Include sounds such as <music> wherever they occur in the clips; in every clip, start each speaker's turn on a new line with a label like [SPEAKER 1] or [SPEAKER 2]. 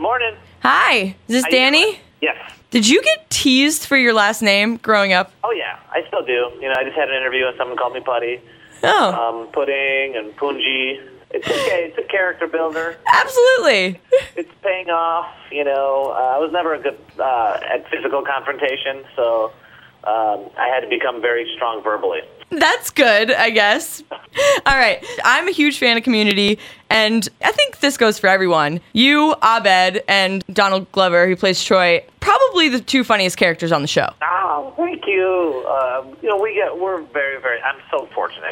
[SPEAKER 1] Good morning.
[SPEAKER 2] Hi, is this
[SPEAKER 1] How
[SPEAKER 2] Danny?
[SPEAKER 1] Yes.
[SPEAKER 2] Did you get teased for your last name growing up?
[SPEAKER 1] Oh yeah, I still do. You know, I just had an interview and someone called me Putty,
[SPEAKER 2] Oh,
[SPEAKER 1] um, Pudding, and Punji. It's okay. It's a <laughs> character builder.
[SPEAKER 2] absolutely.
[SPEAKER 1] It's paying off. You know, uh, I was never a good uh, at physical confrontation, so um, I had to become very strong verbally.
[SPEAKER 2] That's good, I guess. All right. I'm a huge fan of community, and I think this goes for everyone. You, Abed, and Donald Glover, who plays Troy, probably the two funniest characters on the show.
[SPEAKER 1] Oh, thank you. Um, you know, we get we're very very. I'm so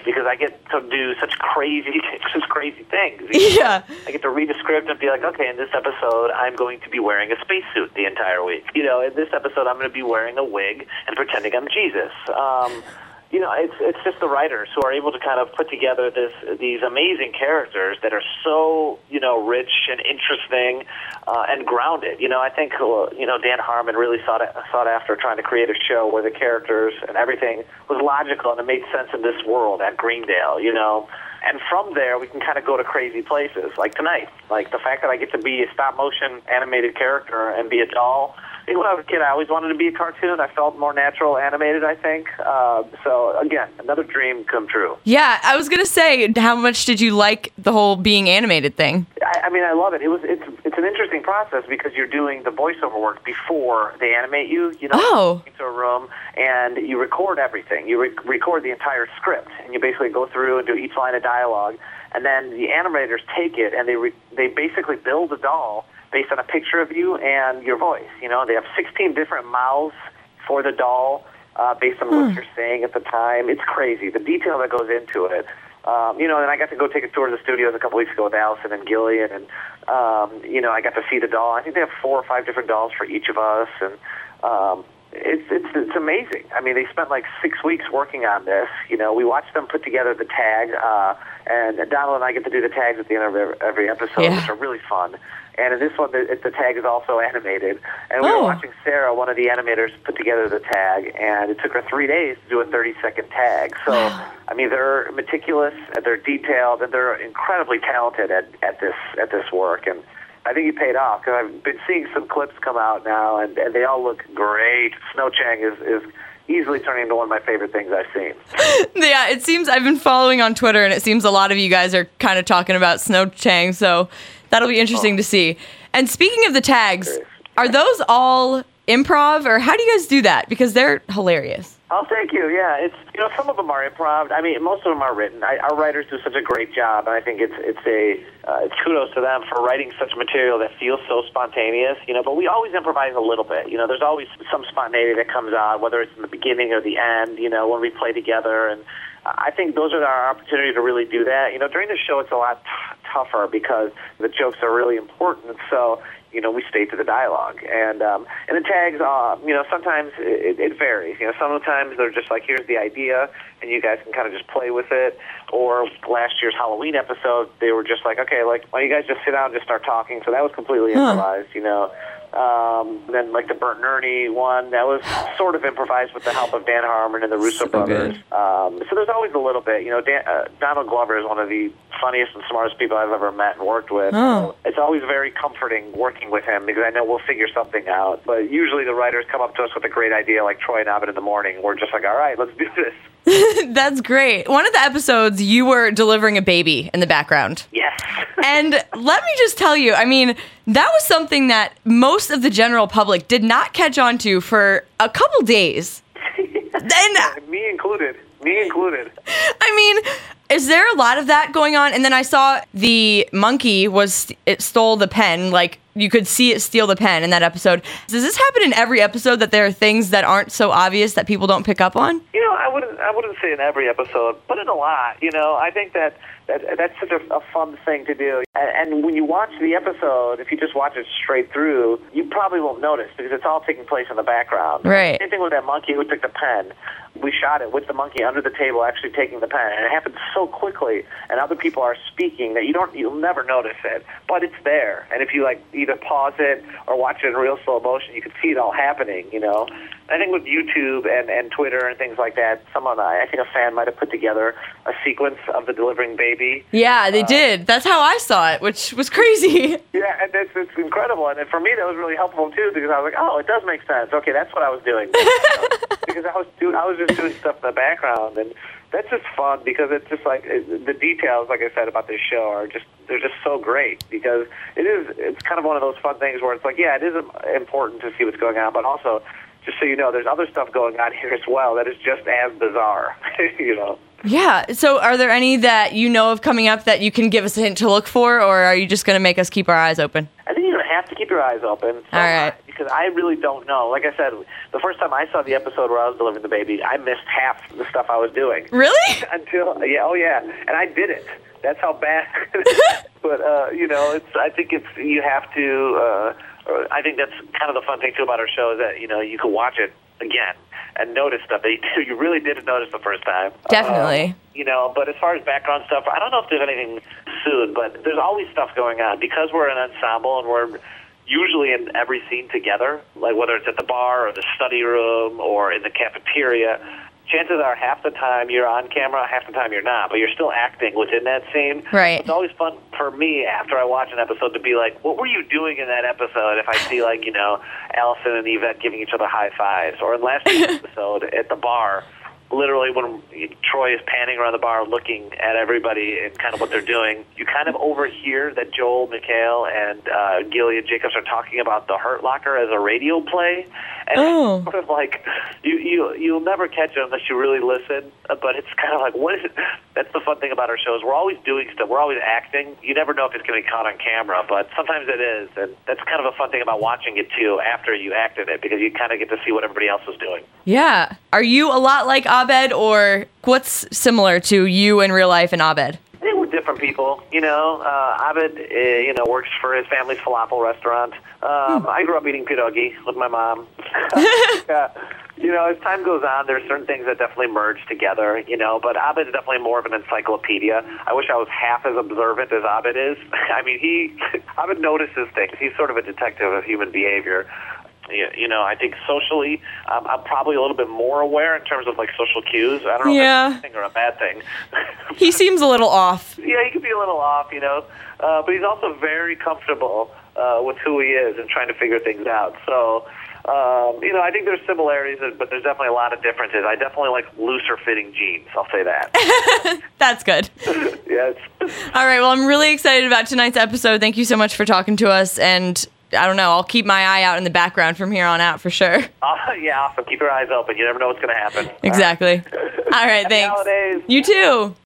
[SPEAKER 1] because I get to do such crazy <laughs> such crazy things.
[SPEAKER 2] Yeah.
[SPEAKER 1] I get to read a script and be like, okay, in this episode, I'm going to be wearing a spacesuit the entire week. You know, in this episode, I'm going to be wearing a wig and pretending I'm Jesus. Um, you know, it's it's just the writers who are able to kind of put together this these amazing characters that are so you know rich and interesting uh, and grounded. You know, I think uh, you know Dan Harmon really sought sought after trying to create a show where the characters and everything was logical and it made sense in this world at Greendale. You know. And from there, we can kind of go to crazy places, like tonight. Like the fact that I get to be a stop motion animated character and be a doll. I when I was a kid, I always wanted to be a cartoon. I felt more natural animated, I think. Uh, so, again, another dream come true.
[SPEAKER 2] Yeah, I was going to say, how much did you like the whole being animated thing?
[SPEAKER 1] I, I mean, I love it. It was it's it's an interesting process because you're doing the voiceover work before they animate you. You know,
[SPEAKER 2] Oh.
[SPEAKER 1] into a room and you record everything. You re- record the entire script, and you basically go through and do each line of dialogue, and then the animators take it and they re- they basically build a doll based on a picture of you and your voice. You know, they have 16 different mouths for the doll uh, based on what you're saying at the time. It's crazy the detail that goes into it. Um, you know, and I got to go take a tour of the studios a couple weeks ago with Alison and Gillian, and um, you know, I got to see the doll. I think they have four or five different dolls for each of us, and um, it's it's it's amazing. I mean, they spent like six weeks working on this. You know, we watched them put together the tag, uh, and Donald and I get to do the tags at the end of every, every episode,
[SPEAKER 2] Yeah.
[SPEAKER 1] which are really fun. And in this one, the, the tag is also animated. And we
[SPEAKER 2] Oh.
[SPEAKER 1] were watching Sarah, one of the animators, put together the tag, and it took her three days to do a 30 second tag. So, I mean, they're meticulous, and they're detailed, and they're incredibly talented at, at this at this work. And I think he paid off because I've been seeing some clips come out now, and, and they all look great. Snow Chang is, is easily turning into one of my favorite things I've seen. <laughs>
[SPEAKER 2] Yeah, it seems I've been following on Twitter, and it seems a lot of you guys are kind of talking about Snow Chang, so that'll be interesting oh. to see. And speaking of the tags, are those all improv, or how do you guys do that? Because they're hilarious.
[SPEAKER 1] Oh, thank you. Yeah, it's you know some of them are improv. I mean, most of them are written. I, our writers do such a great job, and I think it's it's a uh, it's kudos to them for writing such material that feels so spontaneous. You know, but we always improvise a little bit. You know, there's always some spontaneity that comes out, whether it's in the beginning or the end. You know, when we play together, and I think those are our opportunity to really do that. You know, during the show, it's a lot tougher because the jokes are really important. So you know, we stay to the dialogue. And um, and the tags, uh, you know, sometimes it, it varies. You know, sometimes they're just like, here's the idea, and you guys can kind of just play with it. Or last year's Halloween episode, they were just like, okay, like, why don't you guys just sit down and just start talking? So that was completely improvised, you know. Um, then like the Bert and Ernie one, that was sort of improvised with the help of Dan Harmon and the Russo
[SPEAKER 2] So
[SPEAKER 1] brothers. Um, so there's always a little bit. You know, Dan, uh, Donald Glover is one of the funniest and smartest people I've ever met and worked with.
[SPEAKER 2] Oh.
[SPEAKER 1] It's always very comforting working with him because I know we'll figure something out. But usually the writers come up to us with a great idea, like Troy and Abed in the morning. We're just like, all right, let's do this. <laughs>
[SPEAKER 2] That's great. One of the episodes, you were delivering a baby in the background.
[SPEAKER 1] Yes.
[SPEAKER 2] And let me just tell you, I mean, that was something that most of the general public did not catch on to for a couple days. <laughs> and
[SPEAKER 1] Me included. Me included.
[SPEAKER 2] I mean, is there a lot of that going on? And then I saw the monkey was it stole the pen. Like you could see it steal the pen in that episode. Does this happen in every episode that there are things that aren't so obvious that people don't pick up on?
[SPEAKER 1] You know, I wouldn't. I wouldn't say in every episode, but in a lot. You know, I think that, that that's such a, a fun thing to do. And, and when you watch the episode, if you just watch it straight through, you probably won't notice because it's all taking place in the background.
[SPEAKER 2] Right.
[SPEAKER 1] Same thing with that monkey who took the pen. We shot it with the monkey under the table, actually taking the pen, and it happened so quickly. And other people are speaking that you don't, you'll never notice it, but it's there. And if you like either pause it or watch it in real slow motion, you can see it all happening. You know. I think with YouTube and, and Twitter and things like that, someone I think a fan might have put together a sequence of the delivering baby.
[SPEAKER 2] Yeah, they uh, did. That's how I saw it, which was crazy. <laughs>
[SPEAKER 1] Yeah, and it's, it's incredible. And for me, that was really helpful too because I was like, oh, it does make sense. Okay, that's what I was doing <laughs> because I was doing I was just doing stuff in the background and that's just fun because it's just like it, the details, like I said about this show, are just they're just so great because it is it's kind of one of those fun things where it's like yeah, it is important to see what's going on, but also just so you know, there's other stuff going on here as well that is just as bizarre, <laughs> you know.
[SPEAKER 2] Yeah. So, are there any that you know of coming up that you can give us a hint to look for, or are you just going to make us keep our eyes open?
[SPEAKER 1] I think you're going to have to keep your eyes open.
[SPEAKER 2] So All right.
[SPEAKER 1] Because I really don't know. Like I said, the first time I saw the episode where I was delivering the baby, I missed half the stuff I was doing.
[SPEAKER 2] Really? <laughs>
[SPEAKER 1] Until yeah, oh yeah, and I did it. That's how bad. <laughs> but uh, you know, it's. I think it's. You have to. Uh, I think that's kind of the fun thing too about our show is that you know you can watch it again and notice stuff that you, <laughs> you really didn't notice the first time.
[SPEAKER 2] Definitely.
[SPEAKER 1] Um, you know, but as far as background stuff, I don't know if there's anything soon, but there's always stuff going on because we're an ensemble and we're usually in every scene together, like whether it's at the bar or the study room or in the cafeteria chances are half the time you're on camera, half the time you're not, but you're still acting within that scene.
[SPEAKER 2] Right.
[SPEAKER 1] It's always fun for me after I watch an episode to be like, what were you doing in that episode? If I see like you know Alison and Yvette giving each other high fives, or in last <laughs> episode at the bar literally when Troy is panning around the bar looking at everybody and kind of what they're doing, you kind of overhear that Joel McHale and uh, Gillian Jacobs are talking about the Hurt Locker as a radio play, and
[SPEAKER 2] oh. <laughs>
[SPEAKER 1] sort of like you you you'll never catch it unless you really listen. But it's kind of like what is it? That's the fun thing about our shows. We're always doing stuff. We're always acting. You never know if it's going to be caught on camera, but sometimes it is, and that's kind of a fun thing about watching it too after you acted it because you kind of get to see what everybody else is doing.
[SPEAKER 2] Yeah. Are you a lot like? Abed, or what's similar to you in real life and Abed?
[SPEAKER 1] I think we're different people. You know, uh, Abed, uh, you know, works for his family's falafel restaurant. Um, hmm. I grew up eating pierogi with my mom. <laughs> <laughs> yeah. You know, as time goes on, there's certain things that definitely merge together. You know, but Abed is definitely more of an encyclopedia. I wish I was half as observant as Abed is. <laughs> I mean, he <laughs> Abed notices things. He's sort of a detective of human behavior you know, I think socially, um, I'm probably a little bit more aware in terms of like social cues. I don't know
[SPEAKER 2] yeah.
[SPEAKER 1] if that's a thing or a bad thing. <laughs>
[SPEAKER 2] he seems a little off.
[SPEAKER 1] Yeah, he could be a little off, you know, uh, but he's also very comfortable uh, with who he is and trying to figure things out. So, um, you know, I think there's similarities, but there's definitely a lot of differences. I definitely like looser fitting jeans. I'll say that. <laughs>
[SPEAKER 2] That's good. <laughs>
[SPEAKER 1] yes.
[SPEAKER 2] All right. Well, I'm really excited about tonight's episode. Thank you so much for talking to us and I don't know. I'll keep my eye out in the background from here on out for sure. <laughs>
[SPEAKER 1] Uh, yeah, awesome. Keep your eyes open. You never know what's going to happen.
[SPEAKER 2] Exactly. All right, All right thanks.
[SPEAKER 1] Holidays.
[SPEAKER 2] You too.